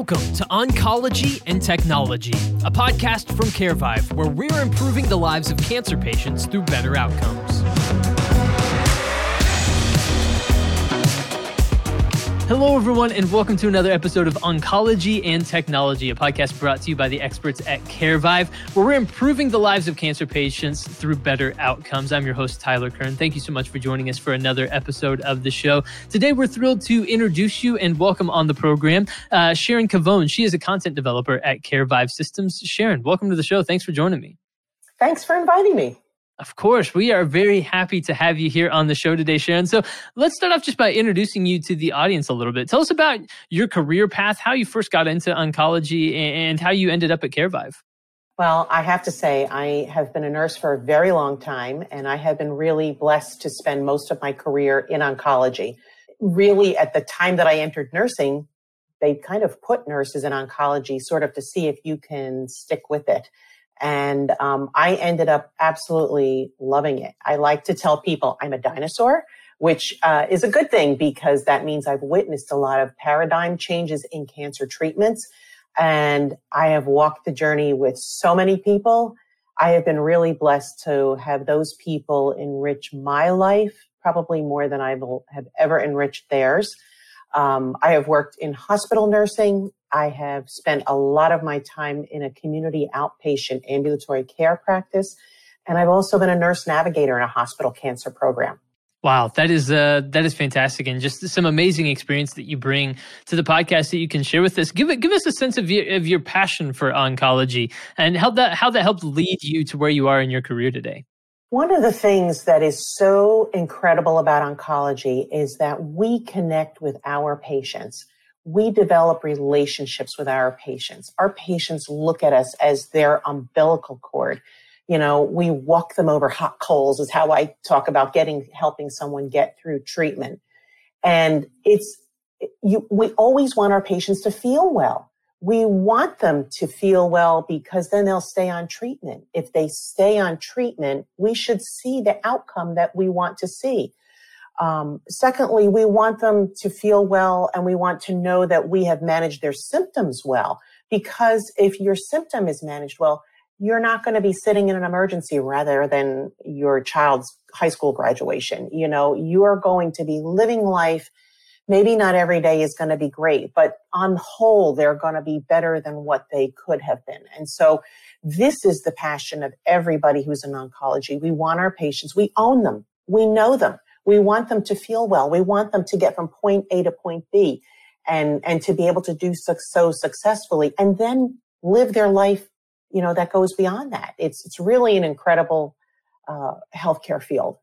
Welcome to Oncology and Technology, a podcast from CareVive where we're improving the lives of cancer patients through better outcomes. Hello, everyone, and welcome to another episode of Oncology and Technology, a podcast brought to you by the experts at CareVive, where we're improving the lives of cancer patients through better outcomes. I'm your host, Tyler Kern. Thank you so much for joining us for another episode of the show. Today, we're thrilled to introduce you and welcome on the program uh, Sharon Cavone. She is a content developer at CareVive Systems. Sharon, welcome to the show. Thanks for joining me. Thanks for inviting me. Of course, we are very happy to have you here on the show today, Sharon. So let's start off just by introducing you to the audience a little bit. Tell us about your career path, how you first got into oncology, and how you ended up at CareVive. Well, I have to say, I have been a nurse for a very long time, and I have been really blessed to spend most of my career in oncology. Really, at the time that I entered nursing, they kind of put nurses in oncology sort of to see if you can stick with it. And um, I ended up absolutely loving it. I like to tell people I'm a dinosaur, which uh, is a good thing because that means I've witnessed a lot of paradigm changes in cancer treatments. And I have walked the journey with so many people. I have been really blessed to have those people enrich my life, probably more than I have ever enriched theirs. Um, I have worked in hospital nursing. I have spent a lot of my time in a community outpatient ambulatory care practice. And I've also been a nurse navigator in a hospital cancer program. Wow, that is uh, that is fantastic, and just some amazing experience that you bring to the podcast that you can share with us. Give it, give us a sense of your, of your passion for oncology and how that how that helped lead you to where you are in your career today. One of the things that is so incredible about oncology is that we connect with our patients. We develop relationships with our patients. Our patients look at us as their umbilical cord. You know, we walk them over hot coals is how I talk about getting, helping someone get through treatment. And it's, you, we always want our patients to feel well we want them to feel well because then they'll stay on treatment. If they stay on treatment, we should see the outcome that we want to see. Um, secondly, we want them to feel well and we want to know that we have managed their symptoms well. Because if your symptom is managed well, you're not going to be sitting in an emergency rather than your child's high school graduation. You know, you are going to be living life maybe not every day is going to be great, but on whole, they're going to be better than what they could have been. And so this is the passion of everybody who's in oncology. We want our patients, we own them, we know them. We want them to feel well. We want them to get from point A to point B and, and to be able to do so, so successfully and then live their life, you know, that goes beyond that. It's, it's really an incredible uh, healthcare field.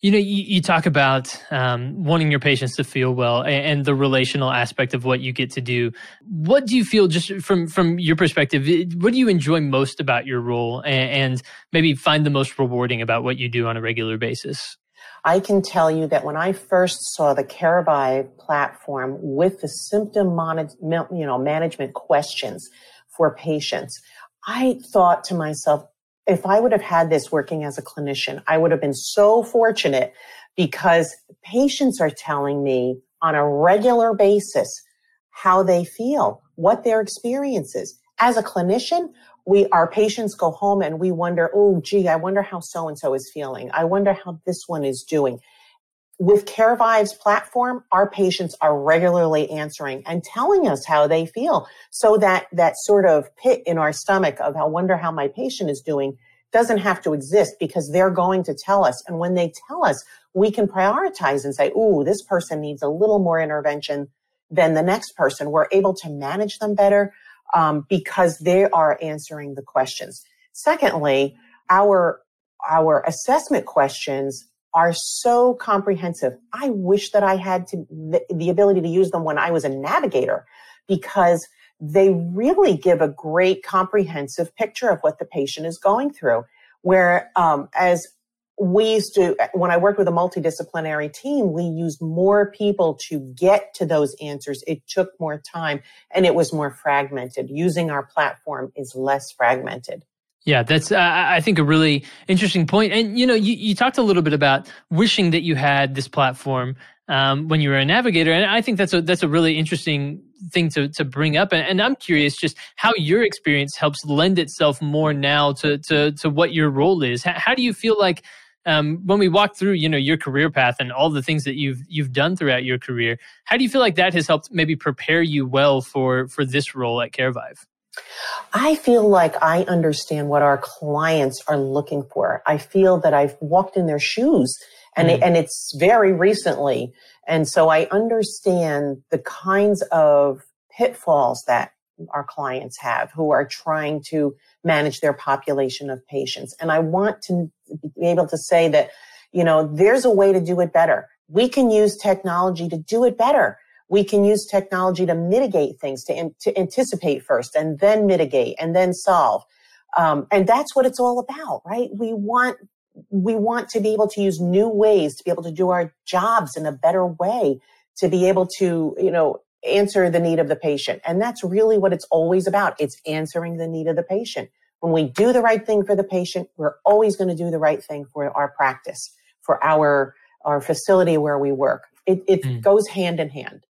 You know, you, you talk about um, wanting your patients to feel well and, and, the relational aspect of what you get to do. What do you feel, just from from your perspective, what do you enjoy most about your role, and, and maybe find the most rewarding about what you do on a regular basis? I can tell you that when I first saw the CareVive platform with the symptom you know, management questions for patients, I thought to myself, if I would have had this working as a clinician, I would have been so fortunate because patients are telling me on a regular basis how they feel, what their experience is. As a clinician, we, our patients go home and we wonder, oh, gee, I wonder how so and so is feeling. I wonder how this one is doing with CareVive's platform, our patients are regularly answering and telling us how they feel. So that that sort of pit in our stomach of I wonder how my patient is doing doesn't have to exist because they're going to tell us. And when they tell us, we can prioritize and say, oh this person needs a little more intervention than the next person." We're able to manage them better um, because they are answering the questions. Secondly, our our assessment questions are so comprehensive. I wish that I had to, the, the ability to use them when I was a navigator because they really give a great comprehensive picture of what the patient is going through. Where, um, as we used to, when I worked with a multidisciplinary team, we used more people to get to those answers. It took more time and it was more fragmented. Using our platform is less fragmented. Yeah, that's uh, I think a really interesting point. And you know, you, you talked a little bit about wishing that you had this platform um, when you were a navigator, and I think that's a that's a really interesting thing to, to bring up. And, and I'm curious just how your experience helps lend itself more now to, to, to what your role is. How, how do you feel like um, when we walk through, you know, your career path and all the things that you've you've done throughout your career, how do you feel like that has helped maybe prepare you well for for this role at CareVive? I feel like I understand what our clients are looking for. I feel that I've walked in their shoes and, mm. it, and it's very recently. And so I understand the kinds of pitfalls that our clients have who are trying to manage their population of patients. And I want to be able to say that, you know, there's a way to do it better. We can use technology to do it better. We can use technology to mitigate things, to, to anticipate first and then mitigate and then solve. Um, and that's what it's all about, right? We want we want to be able to use new ways to be able to do our jobs in a better way, to be able to, you know, answer the need of the patient. And that's really what it's always about. It's answering the need of the patient. When we do the right thing for the patient, we're always going to do the right thing for our practice, for our, our facility where we work. It, it mm. goes hand in hand.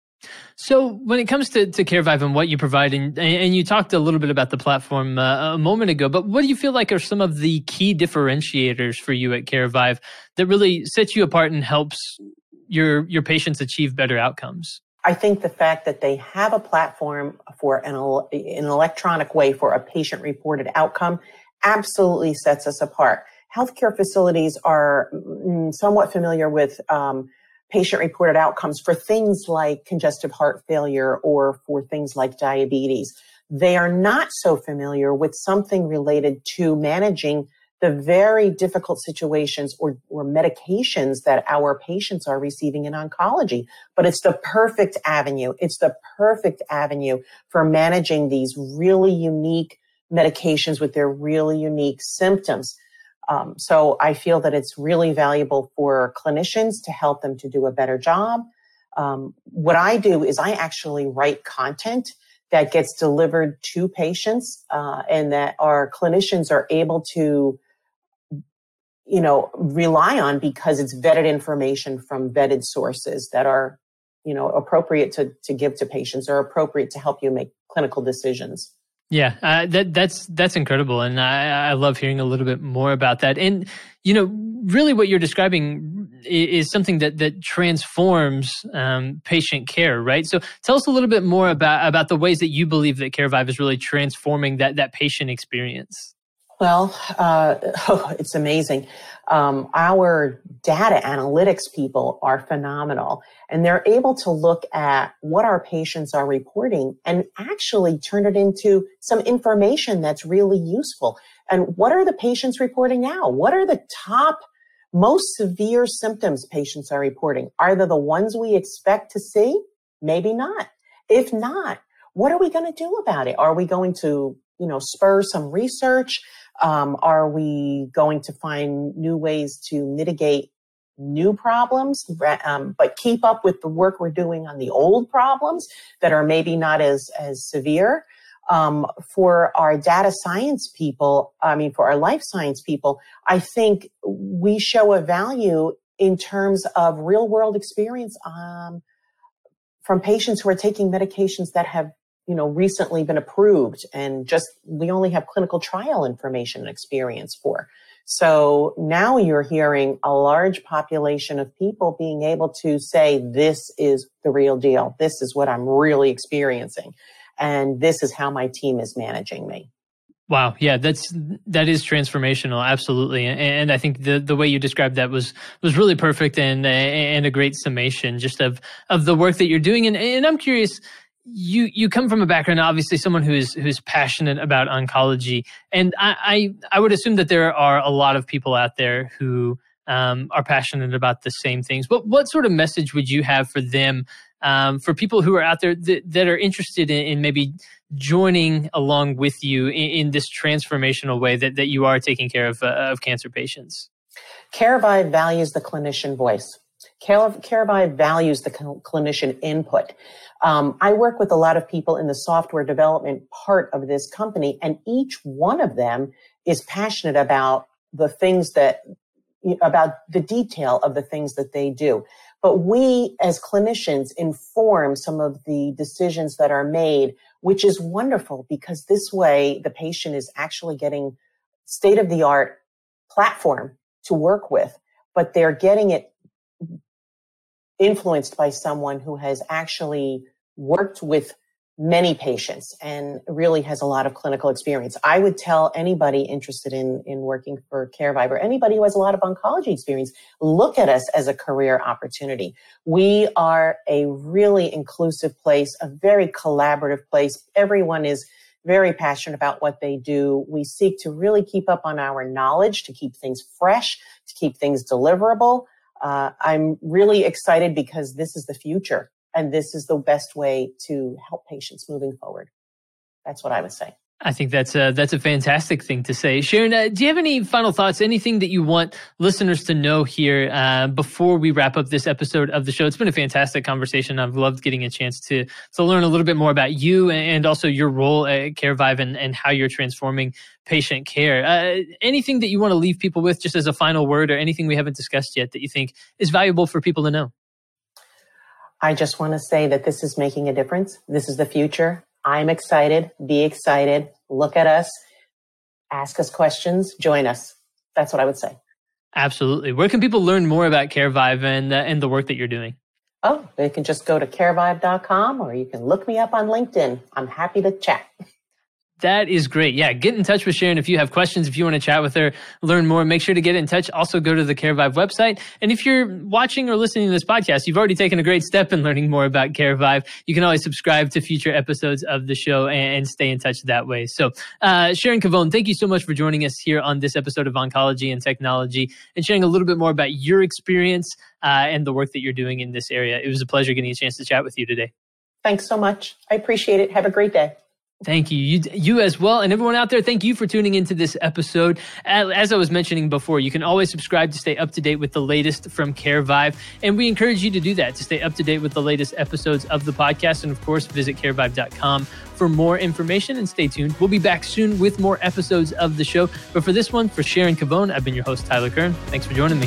So when it comes to, to CareVive and what you provide, and, and you talked a little bit about the platform uh, a moment ago, but what do you feel like are some of the key differentiators for you at CareVive that really sets you apart and helps your your patients achieve better outcomes? I think the fact that they have a platform for an, an electronic way for a patient reported outcome absolutely sets us apart. Healthcare facilities are mm, somewhat familiar with um, patient reported outcomes for things like congestive heart failure or for things like diabetes. They are not so familiar with something related to managing the very difficult situations or, or medications that our patients are receiving in oncology. But it's the perfect avenue. It's the perfect avenue for managing these really unique medications with their really unique symptoms. Um, so I feel that it's really valuable for clinicians to help them to do a better job. Um, what I do is I actually write content that gets delivered to patients uh, and that our clinicians are able to you know rely on because it's vetted information from vetted sources that are you know appropriate to, to give to patients or appropriate to help you make clinical decisions yeah, uh, that that's that's incredible, and I, I love hearing a little bit more about that. And you know, really, what you're describing is, something that that transforms um, patient care, right? So, tell us a little bit more about about the ways that you believe that CareVive is really transforming that that patient experience. Well, uh, oh, it's amazing. Um, our data analytics people are phenomenal and they're able to look at what our patients are reporting and actually turn it into some information that's really useful. And what are the patients reporting now? What are the top most severe symptoms patients are reporting? Are they the ones we expect to see? Maybe not. If not, what are we going to do about it? Are we going to, you know, spur some research? Um, are we going to find new ways to mitigate new problems, um, but keep up with the work we're doing on the old problems that are maybe not as as severe? Um, for our data science people, I mean, for our life science people, I think we show a value in terms of real world experience um, from patients who are taking medications that have you know, recently been approved and just we only have clinical trial information and experience for. So now you're hearing a large population of people being able to say, this is the real deal. This is what I'm really experiencing. And this is how my team is managing me. Wow, yeah, that's that is transformational, absolutely, and, and, I think the the way you described that was was really perfect and and a great summation just of of the work that you're doing. And and I'm curious, you you come from a background obviously someone who is who's passionate about oncology. And I, I, I would assume that there are a lot of people out there who um, are passionate about the same things. But what sort of message would you have for them um, for people who are out there that, that are interested in, in, maybe joining along with you in, in, this transformational way that, that you are taking care of, uh, of cancer patients? CareVive values the clinician voice CareVive values the clinician input. Um, I work with a lot of people in the software development part of this company, and each one of them is passionate about the things that about the detail of the things that they do. But we as clinicians inform some of the decisions that are made, which is wonderful because this way the patient is actually getting state of the art platform to work with, but they're getting it influenced by someone who has actually worked with many patients and really has a lot of clinical experience. I would tell anybody interested in, in working for CareVive or anybody who has a lot of oncology experience, look at us as a career opportunity. We are a really inclusive place, a very collaborative place. Everyone is very passionate about what they do. We seek to really keep up on our knowledge, to keep things fresh, to keep things deliverable. Uh, I'm really excited because this is the future and this is the best way to help patients moving forward. That's what I would say. I think that's a that's a fantastic thing to say. Sharon, uh, do you have any final thoughts? Anything that you want listeners to know here uh, before we wrap up this episode of the show? It's been a fantastic conversation. I've loved getting a chance to to learn a little bit more about you and also your role at CareVive and, and how you're transforming patient care. Uh, anything that you want to leave people with, just as a final word, or anything we haven't discussed yet that you think is valuable for people to know? I just want to say that this is making a difference. This is the future. I'm excited. Be excited. Look at us. Ask us questions. Join us. That's what I would say. Absolutely. Where can people learn more about CareVive and, uh, and the work that you're doing? Oh, they can just go to carevive.com or you can look me up on LinkedIn. I'm happy to chat. That is great. Yeah, get in touch with Sharon if you have questions, if you want to chat with her, learn more, make sure to get in touch. Also go to the CareVive website. And if you're watching or listening to this podcast, you've already taken a great step in learning more about CareVive. You can always subscribe to future episodes of the show and, stay in touch that way. So, uh, Sharon Cavone, thank you so much for joining us here on this episode of Oncology and Technology and sharing a little bit more about your experience uh, and the work that you're doing in this area. It was a pleasure getting a chance to chat with you today. Thanks so much. I appreciate it. Have a great day. Thank you. you. You as well. And everyone out there, thank you for tuning into this episode. As I was mentioning before, you can always subscribe to stay up to date with the latest from CareVive. And we encourage you to do that, to stay up to date with the latest episodes of the podcast. And of course, visit carevive.com for more information and stay tuned. We'll be back soon with more episodes of the show. But for this one, for Sharon Cavone, I've been your host, Tyler Kern. Thanks for joining me.